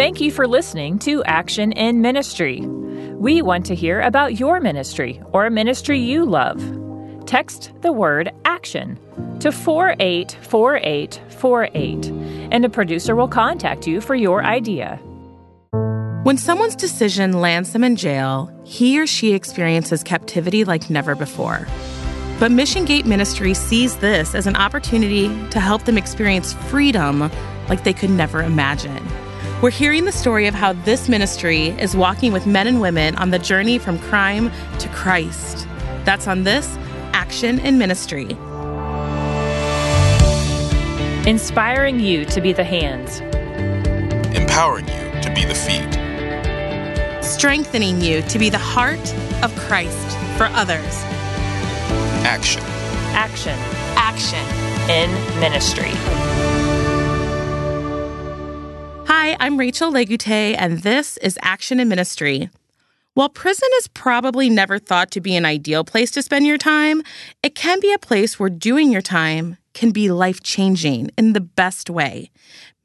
Thank you for listening to Action in Ministry. We want to hear about your ministry or a ministry you love. Text the word action to 484848 and a producer will contact you for your idea. When someone's decision lands them in jail, he or she experiences captivity like never before. But Mission Gate Ministry sees this as an opportunity to help them experience freedom like they could never imagine. We're hearing the story of how this ministry is walking with men and women on the journey from crime to Christ. That's on this Action in Ministry. Inspiring you to be the hands, empowering you to be the feet, strengthening you to be the heart of Christ for others. Action. Action. Action. In ministry. Hi, I'm Rachel Legute, and this is Action in Ministry. While prison is probably never thought to be an ideal place to spend your time, it can be a place where doing your time can be life changing in the best way.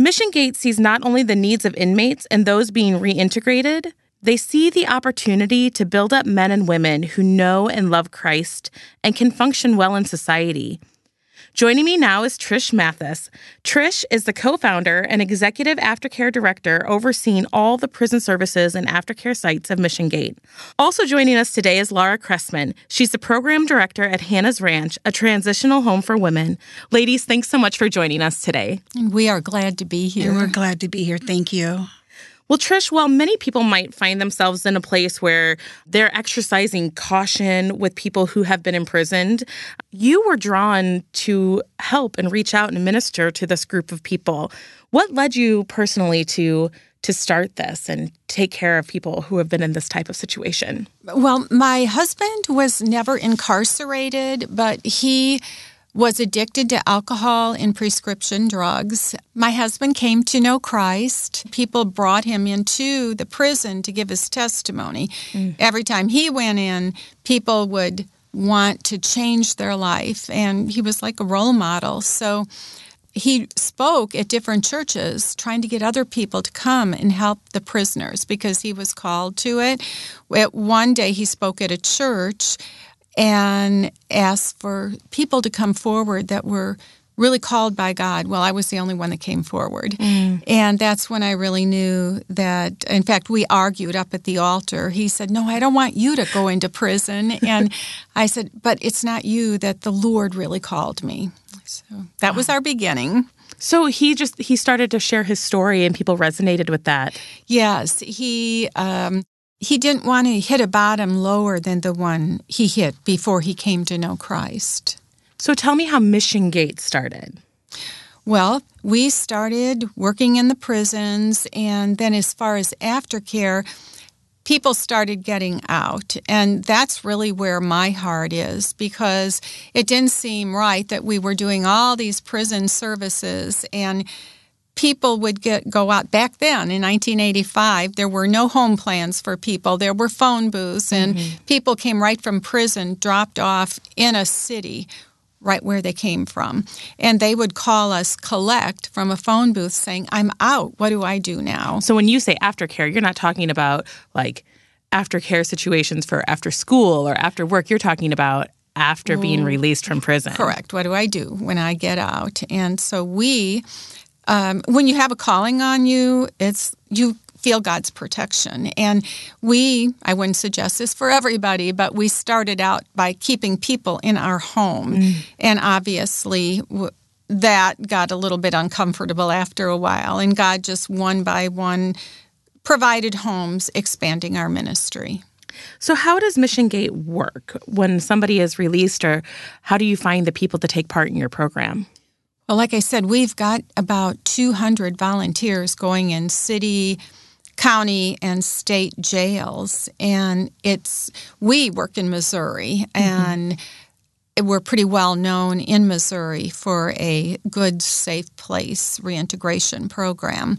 Mission Gate sees not only the needs of inmates and those being reintegrated, they see the opportunity to build up men and women who know and love Christ and can function well in society. Joining me now is Trish Mathis. Trish is the co founder and executive aftercare director overseeing all the prison services and aftercare sites of Mission Gate. Also joining us today is Laura Cressman. She's the program director at Hannah's Ranch, a transitional home for women. Ladies, thanks so much for joining us today. We are glad to be here. And we're glad to be here. Thank you. Well, Trish, while many people might find themselves in a place where they're exercising caution with people who have been imprisoned, you were drawn to help and reach out and minister to this group of people. What led you personally to to start this and take care of people who have been in this type of situation? Well, my husband was never incarcerated, but he was addicted to alcohol and prescription drugs. My husband came to know Christ. People brought him into the prison to give his testimony. Mm. Every time he went in, people would want to change their life, and he was like a role model. So he spoke at different churches trying to get other people to come and help the prisoners because he was called to it. One day he spoke at a church and asked for people to come forward that were really called by God. Well, I was the only one that came forward. Mm. And that's when I really knew that, in fact, we argued up at the altar. He said, No, I don't want you to go into prison. And I said, But it's not you that the Lord really called me. So that was our beginning. So he just he started to share his story and people resonated with that. Yes, he um, he didn't want to hit a bottom lower than the one he hit before he came to know Christ. So tell me how Mission Gate started. Well, we started working in the prisons, and then as far as aftercare, people started getting out. And that's really where my heart is because it didn't seem right that we were doing all these prison services and people would get go out. Back then in 1985 there were no home plans for people. There were phone booths and mm-hmm. people came right from prison dropped off in a city right where they came from. And they would call us collect from a phone booth saying i'm out. What do i do now? So when you say aftercare you're not talking about like aftercare situations for after school or after work. You're talking about after being mm. released from prison. Correct. What do i do when i get out? And so we um, when you have a calling on you, it's you feel God's protection. And we, I wouldn't suggest this for everybody, but we started out by keeping people in our home. Mm. And obviously, w- that got a little bit uncomfortable after a while. And God just one by one provided homes, expanding our ministry. So, how does Mission Gate work when somebody is released, or how do you find the people to take part in your program? Well, like I said, we've got about 200 volunteers going in city, county, and state jails. And it's, we work in Missouri mm-hmm. and we're pretty well known in Missouri for a good, safe place reintegration program.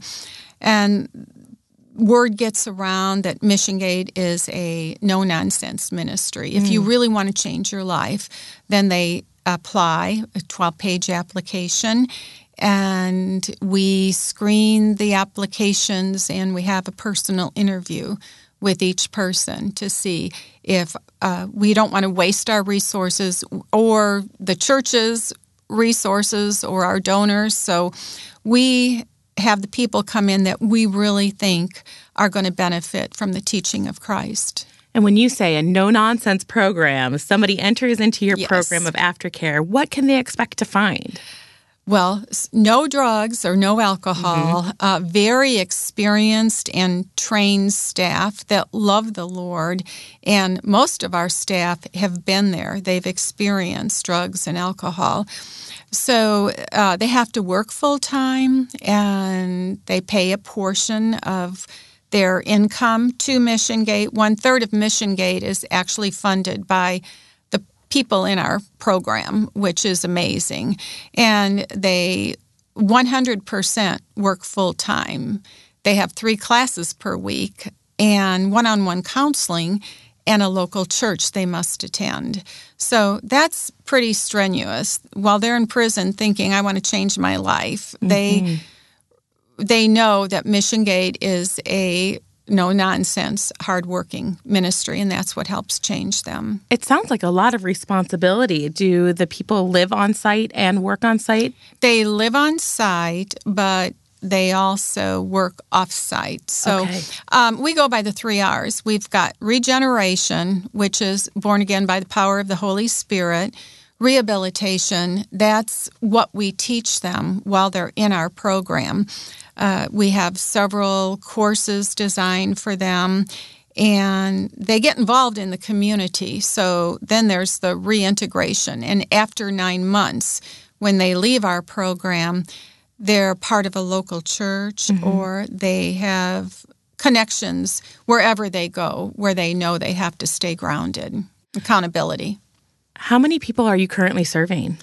And word gets around that Mission Gate is a no nonsense ministry. If you mm. really want to change your life, then they apply, a 12 page application, and we screen the applications and we have a personal interview with each person to see if uh, we don't want to waste our resources or the church's resources or our donors. So we have the people come in that we really think are going to benefit from the teaching of Christ. And when you say a no nonsense program, somebody enters into your Yes. program of aftercare, what can they expect to find? Well, no drugs or no alcohol, uh, very experienced and trained staff that love the Lord. And most of our staff have been there, they've experienced drugs and alcohol. So uh, they have to work full time and they pay a portion of their income to Mission Gate. One third of Mission Gate is actually funded by the people in our program, which is amazing. And they 100% work full time. They have three classes per week and one on one counseling and a local church they must attend. So that's pretty strenuous. While they're in prison thinking, I want to change my life, they mm-hmm. They know that Mission Gate is a no nonsense, hardworking ministry, and that's what helps change them. It sounds like a lot of responsibility. Do the people live on site and work on site? They live on site, but they also work off site. So Okay. um, we go by the three R's. We've got regeneration, which is born again by the power of the Holy Spirit. Rehabilitation, that's what we teach them while they're in our program. Uh, we have several courses designed for them and they get involved in the community. So then there's the reintegration. And after nine months, when they leave our program, they're part of a local church or they have connections wherever they go where they know they have to stay grounded. Accountability. How many people are you currently serving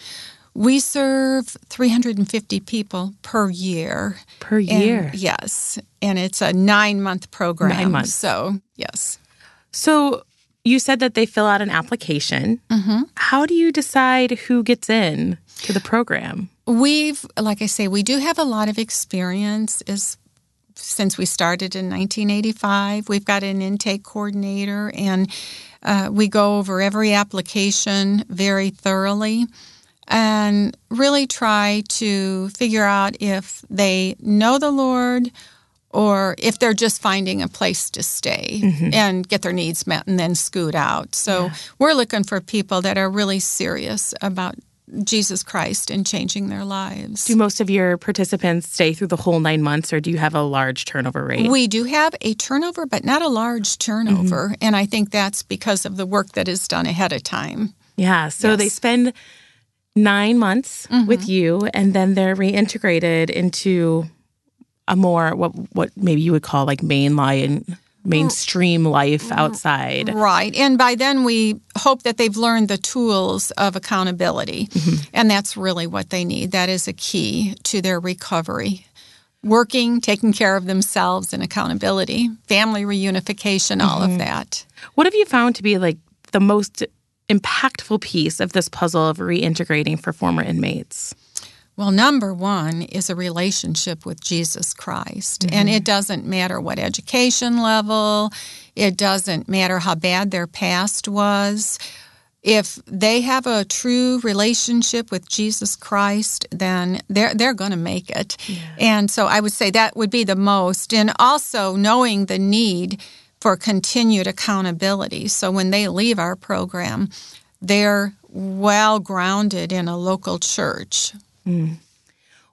We serve 350 people per year. per And- year? yes. And it's a nine month program. Nine months. So, yes. So you said that they fill out an application. Mm-hmm. How do you decide who gets in to the program? We've, like I say, we do have a lot of experience as since we started in 1985. We've got an intake coordinator, and uh, we go over every application very thoroughly and really try to figure out if they know the Lord or if they're just finding a place to stay mm-hmm. and get their needs met and then scoot out. So we're looking for people that are really serious about Jesus Christ and changing their lives. Do most of your participants stay through the whole nine months, or do you have a large turnover rate? We do have a turnover, but not a large turnover. Mm-hmm. And I think that's because of the work that is done ahead of time. yeah. So they spend nine months with mm-hmm. you, and then they're reintegrated into a more what what maybe you would call like mainline mainstream life mm, outside. Right. And by then, we hope that they've learned the tools of accountability. Mm-hmm. And that's really what they need. That is a key to their recovery. Working, taking care of themselves, and accountability, family reunification, all of mm-hmm. that. What have you found to be like the most impactful piece of this puzzle of reintegrating for former inmates? Well, number one is a relationship with Jesus Christ. And mm-hmm. it doesn't matter what education level, it doesn't matter how bad their past was. If they have a true relationship with Jesus Christ, then they're they're going to make it. And so I would say that would be the most and also knowing the need for continued accountability. So when they leave our program, they're well grounded in a local church.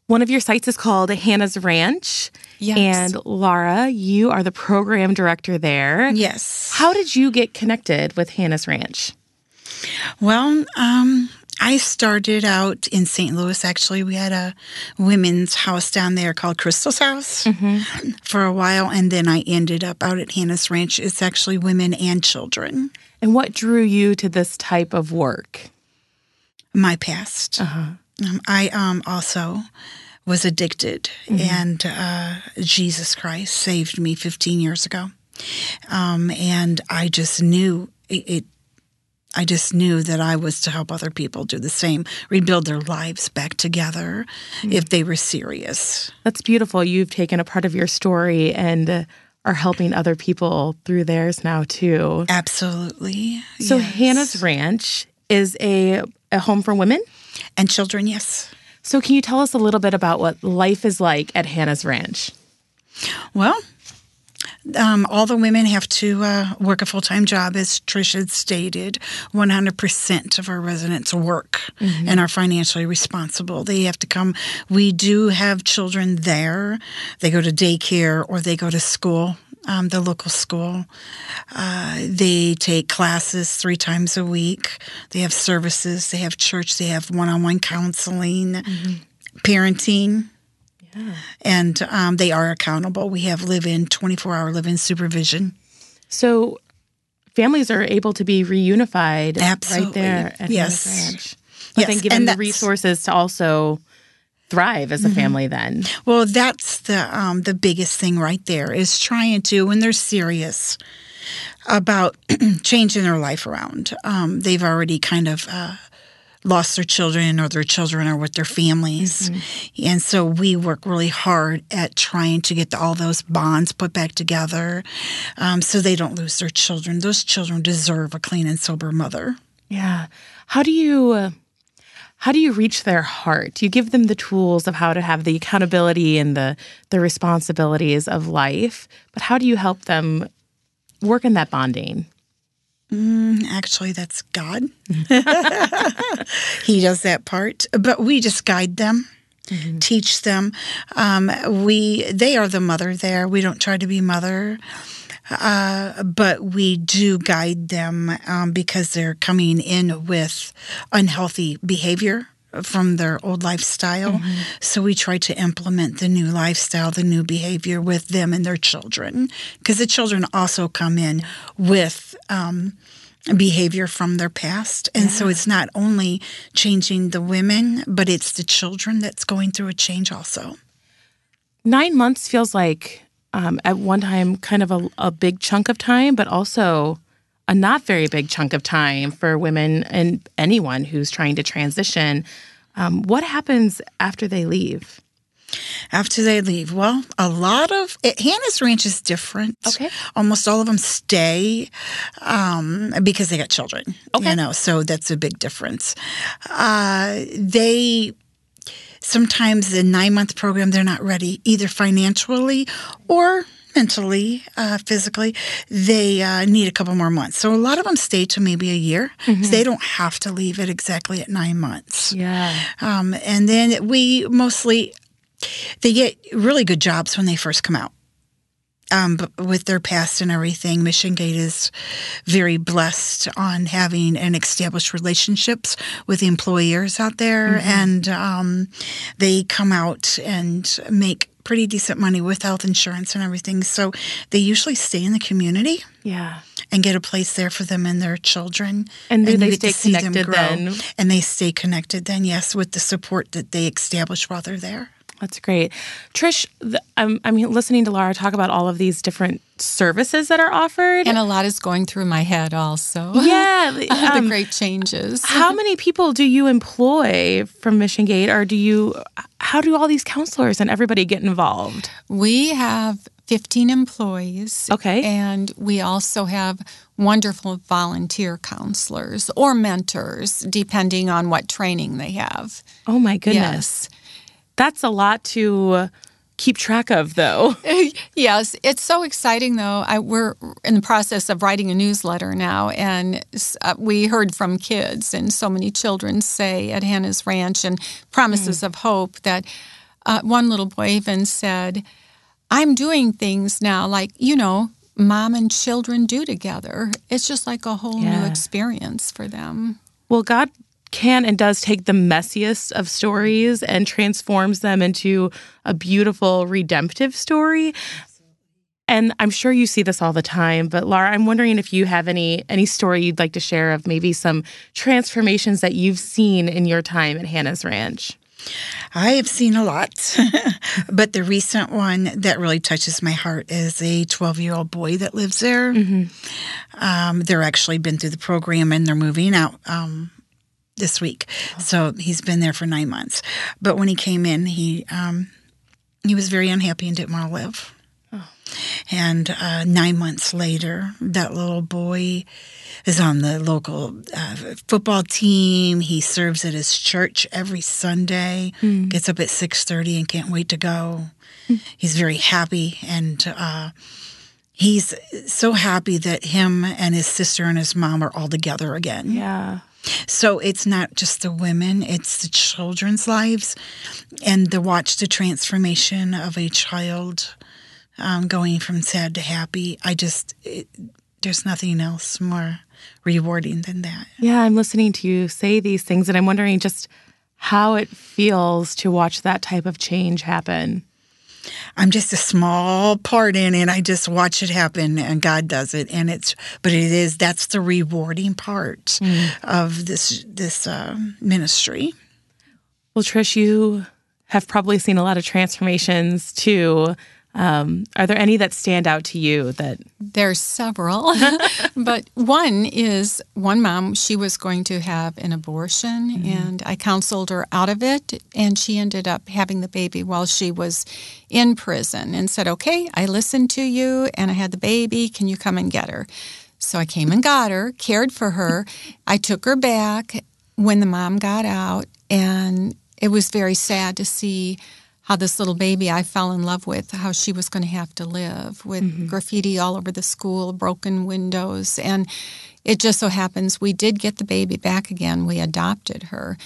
One of your sites is called Hannah's Ranch. Yes. And Laura, you are the program director there. Yes. How did you get connected with Hannah's Ranch? Well, um, I started out in St. Louis. Actually, we had a women's house down there called Crystal's House for a while, and then I ended up out at Hannah's Ranch. It's actually women and children. And what drew you to this type of work? My past. Um, I um, also was addicted, and uh, Jesus Christ saved me 15 years ago. Um, and I just knew it, it I just knew that I was to help other people do the same, rebuild their lives back together mm. if they were serious. That's beautiful. You've taken a part of your story and are helping other people through theirs now too. Absolutely. So yes. Hannah's Ranch is a, a home for women. and children, yes. So can you tell us a little bit about what life is like at Hannah's Ranch? Well, um, all the women have to uh, work a full time job, as Trish had stated. 100% of our residents work and are financially responsible. They have to come. We do have children there. They go to daycare or they go to school. Um, the local school. Uh, they take classes three times a week. They have services. They have church. They have one on one counseling, parenting and um, they are accountable. We have live in 24 hour live in supervision. So families are able to be reunified right there at Yes. Hannah's Ranch. But Yes, then given the resources to also thrive as a family then. Well, that's the um, the biggest thing right there is trying to when they're serious about changing their life around. Um, they've already kind of. Uh, Lost their children, or their children are with their families. And so we work really hard at trying to get all those bonds put back together um, so they don't lose their children. Those children deserve a clean and sober mother. Yeah. How do you uh, how do you reach their heart? You give them the tools of how to have the accountability and the the responsibilities of life, but how do you help them work in that bonding? Actually, that's God. he does that part, but we just guide them, teach them. Um, we they are the mother there. We don't try to be mother, uh, but we do guide them um, because they're coming in with unhealthy behavior from their old lifestyle. So we try to implement the new lifestyle, the new behavior with them and their children, because the children also come in with. Um, behavior from their past. And so it's not only changing the women, but it's the children that's going through a change also. Nine months feels like um, at one time kind of a, a big chunk of time, but also a not very big chunk of time for women and anyone who's trying to transition. Um, what happens after they leave? After they leave, well, a lot of it, Hannah's Ranch is different. Okay. Almost all of them stay um, because they got children. Okay. You know, so that's a big difference. Uh, they sometimes the nine month program they're not ready either financially or mentally, uh, physically, they uh, need a couple more months. So a lot of them stay to maybe a year. So they don't have to leave it exactly at nine months. Yeah. Um, and then we mostly, they get really good jobs when they first come out. Um, but with their past and everything, Mission Gate is very blessed on having and established relationships with employers out there, and um, they come out and make pretty decent money with health insurance and everything. So they usually stay in the community Yeah. and get a place there for them and their children. And you they stay see them connected grow. then? And they stay connected then, yes, with the support that they establish while they're there. That's great. Trish, the, I'm, I'm listening to Laura talk about all of these different services that are offered. And a lot is going through my head also. yeah. the um, great changes. how many people do you employ from Mission Gate, or do you? How do all these counselors and everybody get involved? We have 15 employees. Okay. And we also have wonderful volunteer counselors or mentors, depending on what training they have. Oh my goodness, Yes. That's a lot to keep track of, though. Yes, it's so exciting though. I, we're in the process of writing a newsletter now, and uh, we heard from kids, and so many children say at Hannah's Ranch and Promises of Hope that uh, one little boy even said, I'm doing things now like, you know, mom and children do together. It's just like a whole new experience for them. Well, God can and does take the messiest of stories and transforms them into a beautiful redemptive story. And I'm sure you see this all the time, but Laura, I'm wondering if you have any any story you'd like to share of maybe some transformations that you've seen in your time at Hannah's Ranch. I have seen a lot, but the recent one that really touches my heart is a 12 year old boy that lives there. Um, they're actually been through the program and they're moving out um, this week. So he's been there for nine months. But when he came in, he um, he was very unhappy and didn't want to live. And uh, nine months later, that little boy is on the local uh, football team. He serves at his church every Sunday. Gets up at six thirty and can't wait to go. He's very happy, and uh, he's so happy that him and his sister and his mom are all together again. Yeah. So it's not just the women, it's the children's lives and to watch the transformation of a child um, going from sad to happy. I just, it, there's nothing else more rewarding than that. Yeah, I'm listening to you say these things and I'm wondering just how it feels to watch that type of change happen. I'm just a small part in it. I just watch it happen and God does it. And it's, but it is, that's the rewarding part of this, this uh, ministry. Well, Trish, you have probably seen a lot of transformations too. Um, are there any that stand out to you that There's several, but one is one mom, she was going to have an abortion, and I counseled her out of it, and she ended up having the baby while she was in prison and said, Okay, I listened to you, and I had the baby. Can you come and get her? So I came and got her, cared for her. I took her back when the mom got out, and it was very sad to see how this little baby I fell in love with, how she was going to have to live with graffiti all over the school, broken windows. And it just so happens we did get the baby back again. We adopted her.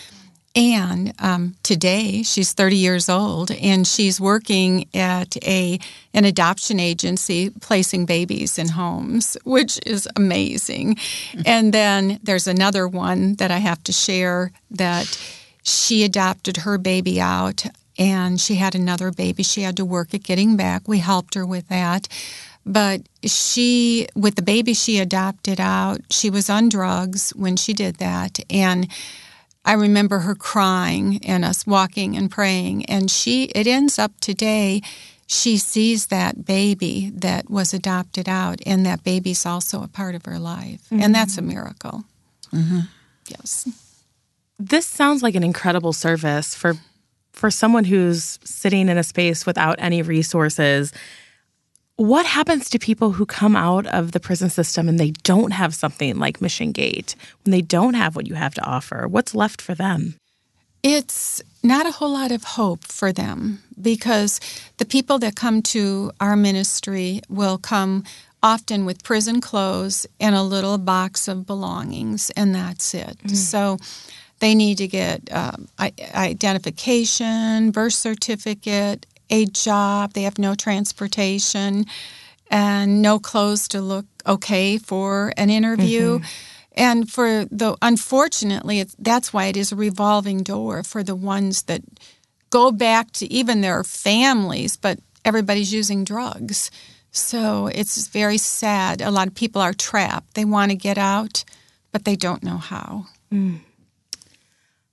And um, today she's 30 years old and she's working at a an adoption agency placing babies in homes, which is amazing. And then there's another one that I have to share that she adopted her baby out and she had another baby she had to work at getting back. We helped her with that. But she, with the baby she adopted out, she was on drugs when she did that. And I remember her crying and us walking and praying. And she, it ends up today, she sees that baby that was adopted out, and that baby's also a part of her life. And that's a mm-hmm. miracle. Mm-hmm. Yes. this sounds like an incredible service for for someone who's sitting in a space without any resources what happens to people who come out of the prison system and they don't have something like mission gate when they don't have what you have to offer? What's left for them? It's not a whole lot of hope for them because the people that come to our ministry will come often with prison clothes and a little box of belongings, and that's it. Mm-hmm. So they need to get um, identification, birth certificate, a job. They have no transportation and no clothes to look okay for an interview. And for the unfortunately, it's, that's why it is a revolving door for the ones that go back to even their families, but everybody's using drugs. So it's very sad. A lot of people are trapped. They want to get out, but they don't know how.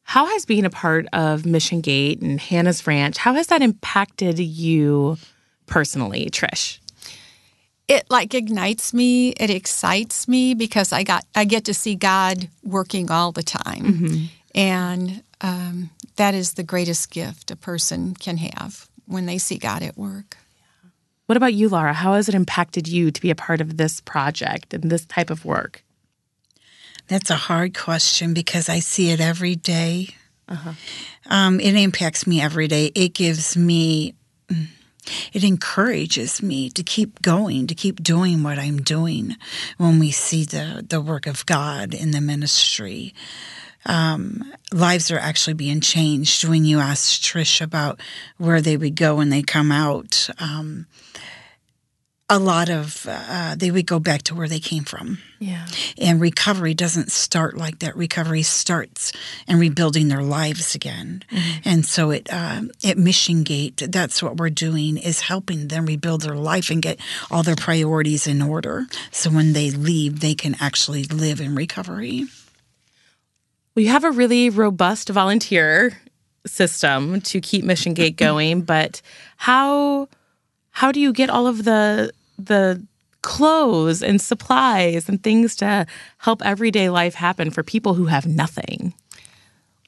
How has being a part of mission gate and hannah's ranch how has that impacted you personally trish? It like ignites me it excites me because i got i get to see god working all the time. And um, that is the greatest gift a person can have when they see god at work. What about you laura? How has it impacted you to be a part of this project and this type of work That's a hard question because I see it every day. Um, it impacts me every day. It gives me, it encourages me to keep going, to keep doing what I'm doing when we see the, the work of God in the ministry. Um, lives are actually being changed when you ask Trish about where they would go when they come out. Um, a lot of uh, they would go back to where they came from. yeah And recovery doesn't start like that. Recovery starts and rebuilding their lives again. And so it um, at Mission Gate, that's what we're doing is helping them rebuild their life and get all their priorities in order. So when they leave, they can actually live in recovery. Well, you have a really robust volunteer system to keep Mission Gate going, but how how do you get all of the the clothes and supplies and things to help everyday life happen for people who have nothing?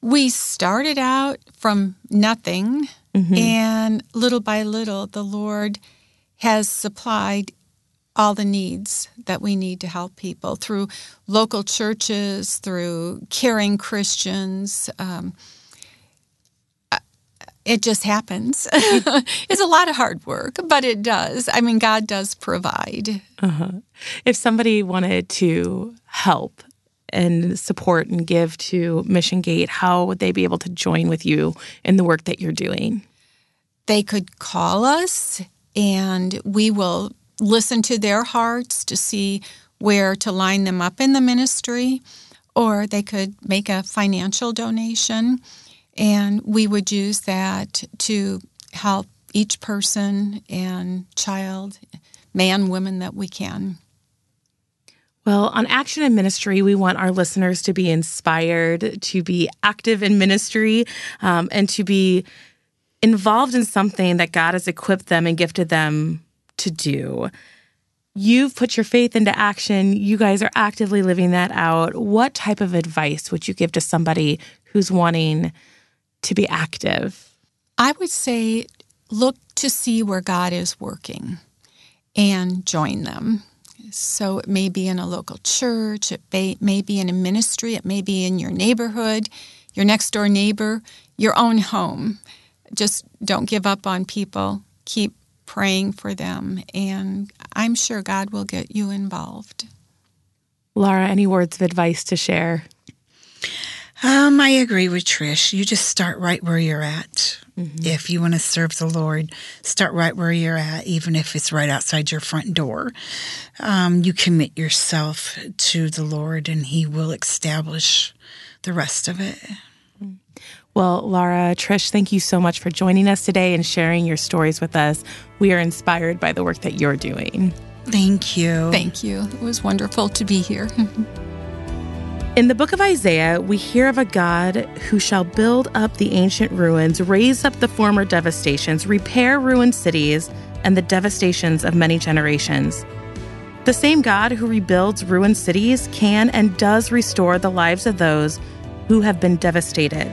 We started out from nothing, mm-hmm. and little by little, the Lord has supplied all the needs that we need to help people through local churches, through caring Christians. Um, it just happens. it's a lot of hard work, but it does. I mean, God does provide. Uh-huh. If somebody wanted to help and support and give to Mission Gate, how would they be able to join with you in the work that you're doing? They could call us and we will listen to their hearts to see where to line them up in the ministry, or they could make a financial donation and we would use that to help each person and child, man, woman that we can. Well, on Action in Ministry, we want our listeners to be inspired, to be active in ministry, um, and to be involved in something that God has equipped them and gifted them to do. You've put your faith into action. You guys are actively living that out. What type of advice would you give to somebody who's wanting to be active? I would say look to see where God is working and join them. So it may be in a local church, it may, may be in a ministry, it may be in your neighborhood, your next door neighbor, your own home. Just don't give up on people. Keep praying for them, and I'm sure God will get you involved. Laura, any words of advice to share? Um, I agree with Trish. You just start right where you're at. Mm-hmm. If you want to serve the Lord, start right where you're at, even if it's right outside your front door. Um, you commit yourself to the Lord, and He will establish the rest of it. Well, Laura, Trish, thank you so much for joining us today and sharing your stories with us. We are inspired by the work that you're doing. Thank you. Thank you. It was wonderful to be here. In the book of Isaiah, we hear of a God who shall build up the ancient ruins, raise up the former devastations, repair ruined cities, and the devastations of many generations. The same God who rebuilds ruined cities can and does restore the lives of those who have been devastated.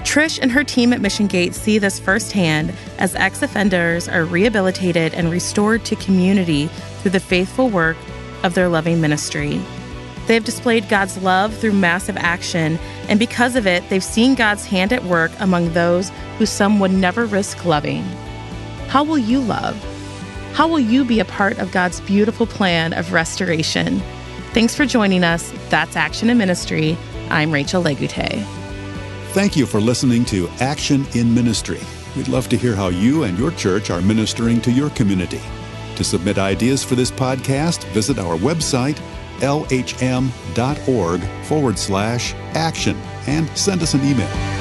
Trish and her team at Mission Gate see this firsthand as ex offenders are rehabilitated and restored to community through the faithful work of their loving ministry. They have displayed God's love through massive action, and because of it, they've seen God's hand at work among those who some would never risk loving. How will you love? How will you be a part of God's beautiful plan of restoration? Thanks for joining us. That's Action in Ministry. I'm Rachel Legute. Thank you for listening to Action in Ministry. We'd love to hear how you and your church are ministering to your community. To submit ideas for this podcast, visit our website lhm.org forward slash action and send us an email.